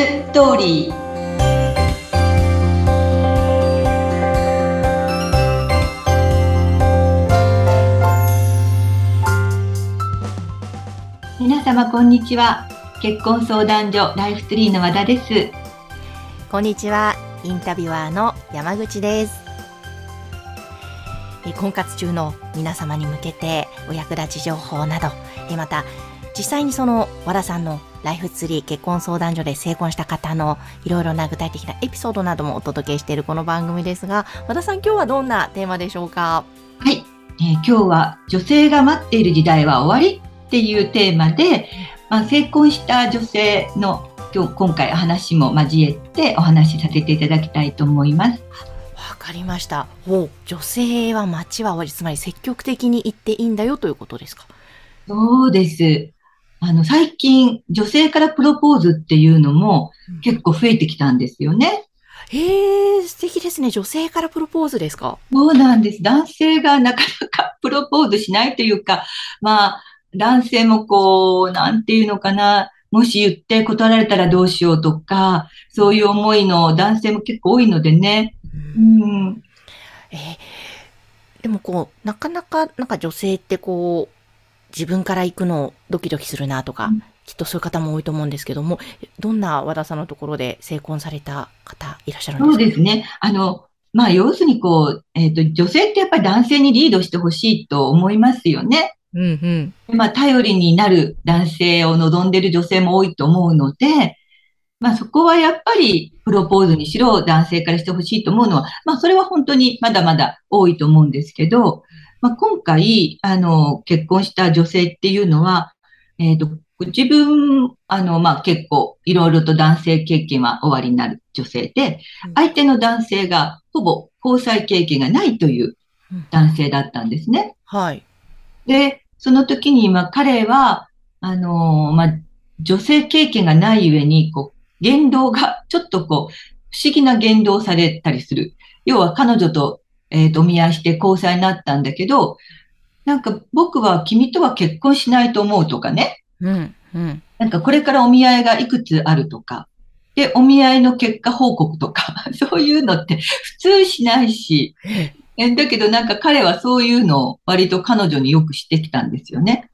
ストーリー皆様こんにちは結婚相談所ライフツリーの和田ですこんにちはインタビュアーの山口です婚活中の皆様に向けてお役立ち情報などまた実際にその和田さんのライフツリー結婚相談所で成婚した方のいろいろな具体的なエピソードなどもお届けしているこの番組ですが、和田さん今日はどんなテーマでしょうか？はい、えー、今日は女性が待っている時代は終わりっていうテーマで、まあ、成婚した女性の今日今回話も交えてお話しさせていただきたいと思います。わかりました。お女性は待ちは終わり、つまり積極的に行っていいんだよということですか？そうです。あの、最近、女性からプロポーズっていうのも結構増えてきたんですよね。へえ、素敵ですね。女性からプロポーズですか？そうなんです。男性がなかなかプロポーズしないというか、まあ、男性もこう、なんていうのかな、もし言って断られたらどうしようとか、そういう思いの男性も結構多いのでね。うん。うん、えー、でもこう、なかなか、なんか女性ってこう、自分から行くのドキドキするなとか、うん、きっとそういう方も多いと思うんですけども、どんな和田さんのところで成婚された方いらっしゃるんですか？そうですね。あの、まあ、要するにこう、えっ、ー、と、女性ってやっぱり男性にリードしてほしいと思いますよね。うんうん。まあ、頼りになる男性を望んでる女性も多いと思うので、まあ、そこはやっぱりプロポーズにしろ男性からしてほしいと思うのは、まあ、それは本当にまだまだ多いと思うんですけど、まあ、今回、あの、結婚した女性っていうのは、えっ、ー、と、自分、あの、まあ、結構、いろいろと男性経験は終わりになる女性で、相手の男性がほぼ交際経験がないという男性だったんですね。はい。で、その時に、まあ、彼は、あの、まあ、女性経験がないゆえに、こう、言動が、ちょっとこう、不思議な言動をされたりする。要は彼女とえっ、ー、と、お見合いして交際になったんだけど、なんか僕は君とは結婚しないと思うとかね。うん、うん。なんかこれからお見合いがいくつあるとか。で、お見合いの結果報告とか、そういうのって普通しないし、えだけどなんか彼はそういうのを割と彼女によくしてきたんですよね。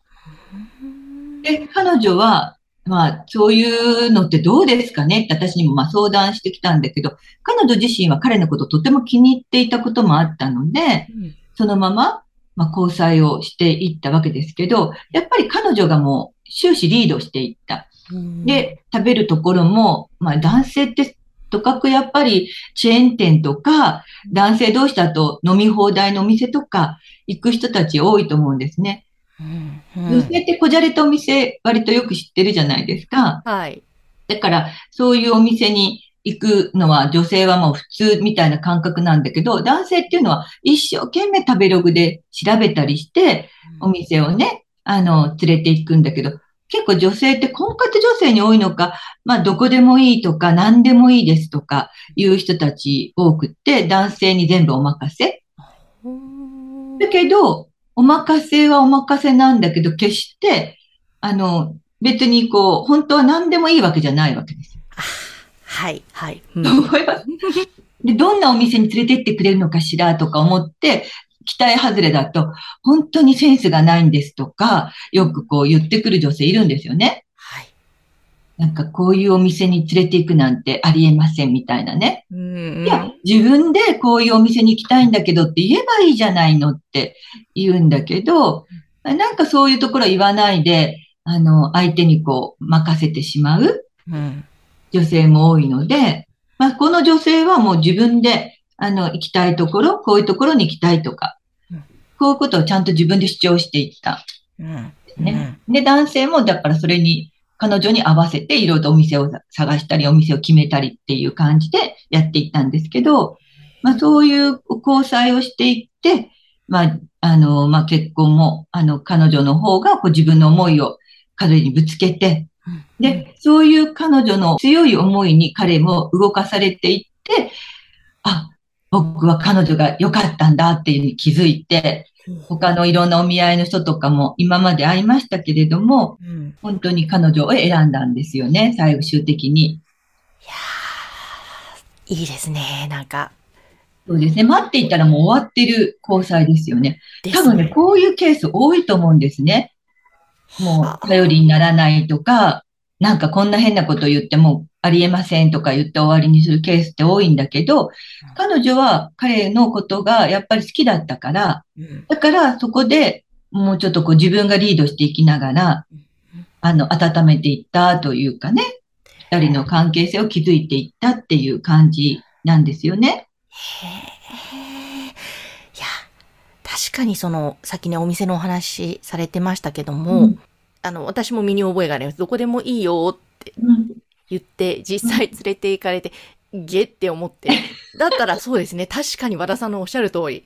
で、彼女はまあ、そういうのってどうですかね？って私にもまあ相談してきたんだけど、彼女自身は彼のこととても気に入っていたこともあったので、うん、そのまま、まあ、交際をしていったわけですけど、やっぱり彼女がもう終始リードしていった。うん、で、食べるところも、まあ男性ってとかくやっぱりチェーン店とか、男性同士だと飲み放題のお店とか行く人たち多いと思うんですね。うん女性ってこじゃれたお店割とよく知ってるじゃないですか。はい。だから、そういうお店に行くのは女性はもう普通みたいな感覚なんだけど、男性っていうのは一生懸命食べログで調べたりして、お店をね、あの、連れて行くんだけど、結構女性って婚活女性に多いのか、まあどこでもいいとか何でもいいですとかいう人たち多くって、男性に全部お任せ。だけど、お任せはお任せなんだけど、決して、あの、別にこう、本当は何でもいいわけじゃないわけですよ。はい、はい。うん、で、どんなお店に連れてってくれるのかしらとか思って、期待外れだと、本当にセンスがないんですとか、よくこう言ってくる女性いるんですよね。なんかこういうお店に連れて行くなんてありえませんみたいなね。うんいや、自分でこういうお店に行きたいんだけどって言えばいいじゃないのって言うんだけど、なんかそういうところ言わないで、あの、相手にこう任せてしまう女性も多いので、まあ、この女性はもう自分で、あの、行きたいところ、こういうところに行きたいとか、こういうことをちゃんと自分で主張していった。ね。で、男性もだからそれに彼女に合わせていろいろとお店を探したり、お店を決めたりっていう感じでやっていったんですけど、まあそういう交際をしていって、まあ、あの、まあ結婚も、あの、彼女の方がこう自分の思いを彼にぶつけて、で、そういう彼女の強い思いに彼も動かされていって、あ、僕は彼女が良かったんだっていうに気づいて、他のいろんなお見合いの人とかも今まで会いましたけれども、うん、本当に彼女を選んだんですよね、最終的に。ーいいですね。なんか。そうですね。待っていたらもう終わってる交際ですよね。です多分ね、こういうケース多いと思うんですね。もう頼りにならないとか、なんかこんな変なこと言ってもありえませんとか言って終わりにするケースって多いんだけど、彼女は彼のことがやっぱり好きだったから、うんだからそこでもうちょっとこう自分がリードしていきながら、あの、温めていったというかね、二人の関係性を築いていったっていう感じなんですよね。へえ。いや、確かにその、さっきね、お店のお話されてましたけども、うんあの、私も身に覚えがあります。どこでもいいよってうん言って、実際連れて行かれて、ゲって思って。だったらそうですね。確かに和田さんのおっしゃる通り。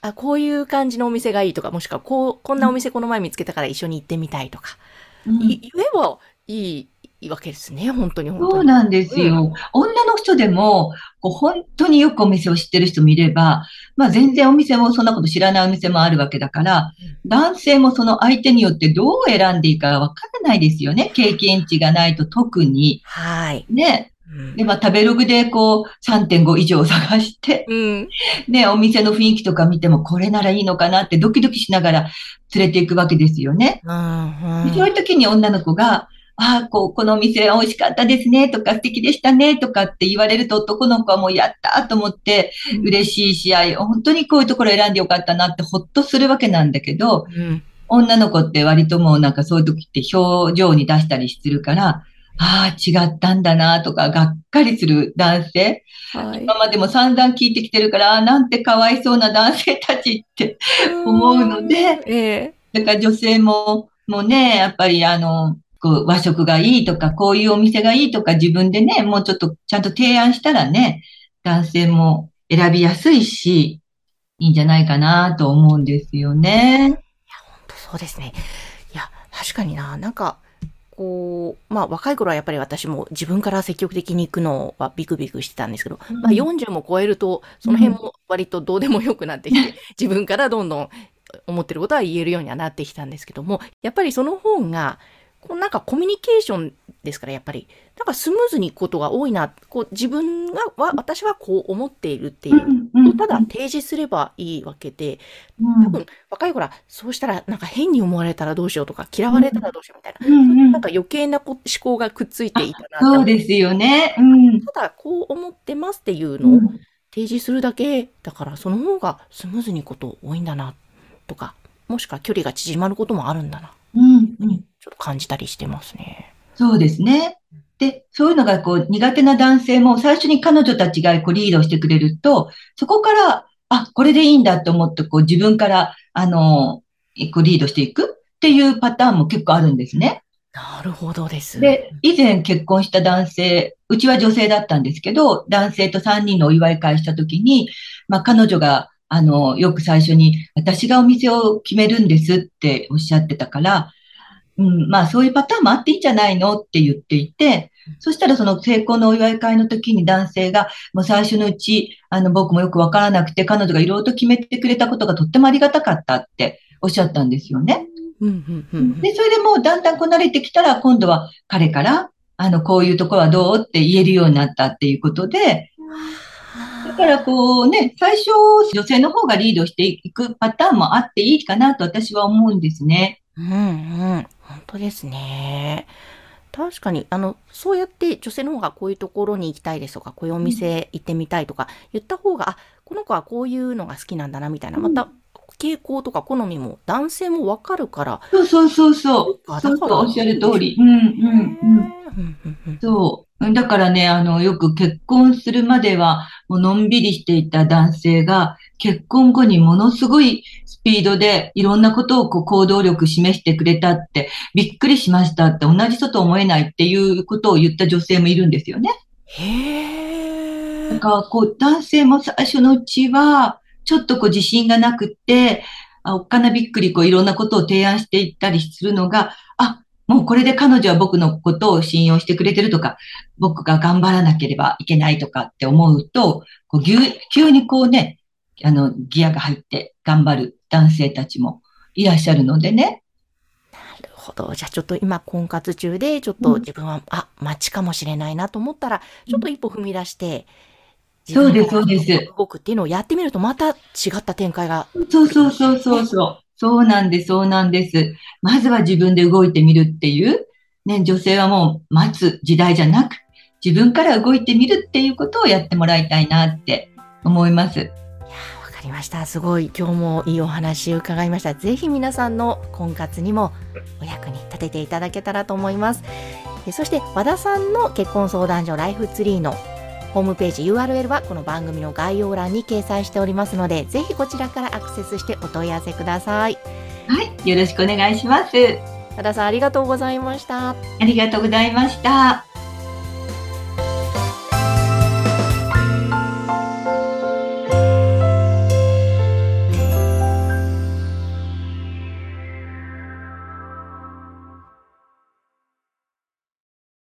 あ、こういう感じのお店がいいとか、もしくはこう、こんなお店この前見つけたから一緒に行ってみたいとか。うんい言えばいいいいわけですね。本当に本当に。そうなんですよ。女の人でも、こう本当によくお店を知ってる人もいれば、まあ全然お店もそんなこと知らないお店もあるわけだから、男性もその相手によってどう選んでいいかわからないですよね。経験値がないと特に。はい。ね。うんで、まあ食べログでこう3.5以上探して、うん。ね、お店の雰囲気とか見てもこれならいいのかなってドキドキしながら連れていくわけですよね。うん。うんでそういう時に女の子が、ああ、こう、このお店美味しかったですねとか素敵でしたねとかって言われると男の子はもうやったと思って嬉しい試合、本当にこういうところ選んでよかったなってほっとするわけなんだけど、うん。女の子って割ともうなんかそういう時って表情に出したりするから、ああ、違ったんだなとか、がっかりする男性。はい。今までも散々聞いてきてるから、なんてかわいそうな男性たちって思うので、ええ。だから女性も、もうね、やっぱりあの、こう和食がいいとか、こういうお店がいいとか、自分でね、もうちょっとちゃんと提案したらね、男性も選びやすいし、いいんじゃないかなと思うんですよね。そうですね。いや、確かにな、なんか、こう、まあ若い頃はやっぱり私も自分から積極的に行くのはビクビクしてたんですけど、まあ40も超えると、その辺も割とどうでもよくなってきて、自分からどんどん思ってることは言えるようにはなってきたんですけども、やっぱりその方が、こうなんかコミュニケーションですから、やっぱり、なんかスムーズにいくことが多いな、こう自分が、わ私はこう思っているっていう。ただ提示すればいいわけで、うん。多分若い頃はそうしたらなんか変に思われたらどうしようとか嫌われたらどうしようみたいな、うんうんなんか余計なこ思考がくっついていたなそうですよね。うん。ただこう思ってますっていううのをん。提示するだけだからその方がスムーズにいくこと多いんだな。とかもしくは距離が縮まることもあるんだな。うん。うん感じたりしてますね。そうですね。で、そういうのがこう苦手な男性も最初に彼女たちがこうリードしてくれると、そこから、あ、これでいいんだと思ってこう自分から、あの、こうリードしていくっていうパターンも結構あるんですね。なるほどです。で、以前結婚した男性、うちは女性だったんですけど、男性と3人のお祝い会した時に、まあ彼女が、あの、よく最初に、私がお店を決めるんですっておっしゃってたから、うん、まあそういうパターンもあっていいんじゃないのって言っていて、そしたらその成功のお祝い会の時に男性が、もう最初のうち、あの僕もよくわからなくて、彼女がいろいろと決めてくれたことがとってもありがたかったっておっしゃったんですよね。で、それでもうだんだんこう慣れてきたら、今度は彼から、あの、こういうところはどうって言えるようになったっていうことで、だからこうね、最初、女性の方がリードしていくパターンもあっていいかなと私は思うんですね。うんう当ですね。確かに、あの、そうやって女性の方がこういうところに行きたいですとか、こういうお店行ってみたいとか言った方が、あ、この子はこういうのが好きなんだなみたいな、また傾向とか好みも男性もわかるから、そうそうそうそう。あそうそう、おっしゃる通り。うんうんうんそう。だからね、あの、よく結婚するまでは、もうのんびりしていた男性が、結婚後にものすごいスピードでいろんなことをこう行動力示してくれたって、びっくりしましたって、同じ人と思えないっていうことを言った女性もいるんですよね。へえ。だから、こう、男性も最初のうちは、ちょっとこう自信がなくって、あおっかなびっくりこういろんなことを提案していったりするのが、あ、もうこれで彼女は僕のことを信用してくれてるとか、僕が頑張らなければいけないとかって思うと、こう急急にこうね、あの、ギアが入って頑張る男性たちもいらっしゃるのでね。なるほど。じゃあちょっと今婚活中で、ちょっと自分は、あ、待ちかもしれないなと思ったら、ちょっと一歩踏み出して、そうですそうです動くっていうのをやってみると、また違った展開が。そうそうそうそうそう。そうなんです、そうなんです。まずは自分で動いてみるっていう、ね、女性はもう待つ時代じゃなく、自分から動いてみるっていうことをやってもらいたいなって思います。りました。すごい、今日もいいお話伺いました。ぜひ皆さんの婚活にもお役に立てていただけたらと思います。えそして、和田さんの結婚相談所ライフツリーのホームページ URL はこの番組の概要欄に掲載しておりますので、ぜひこちらからアクセスしてお問い合わせください。はい、よろしくお願いします。和田さんありがとうございました。ありがとうございました。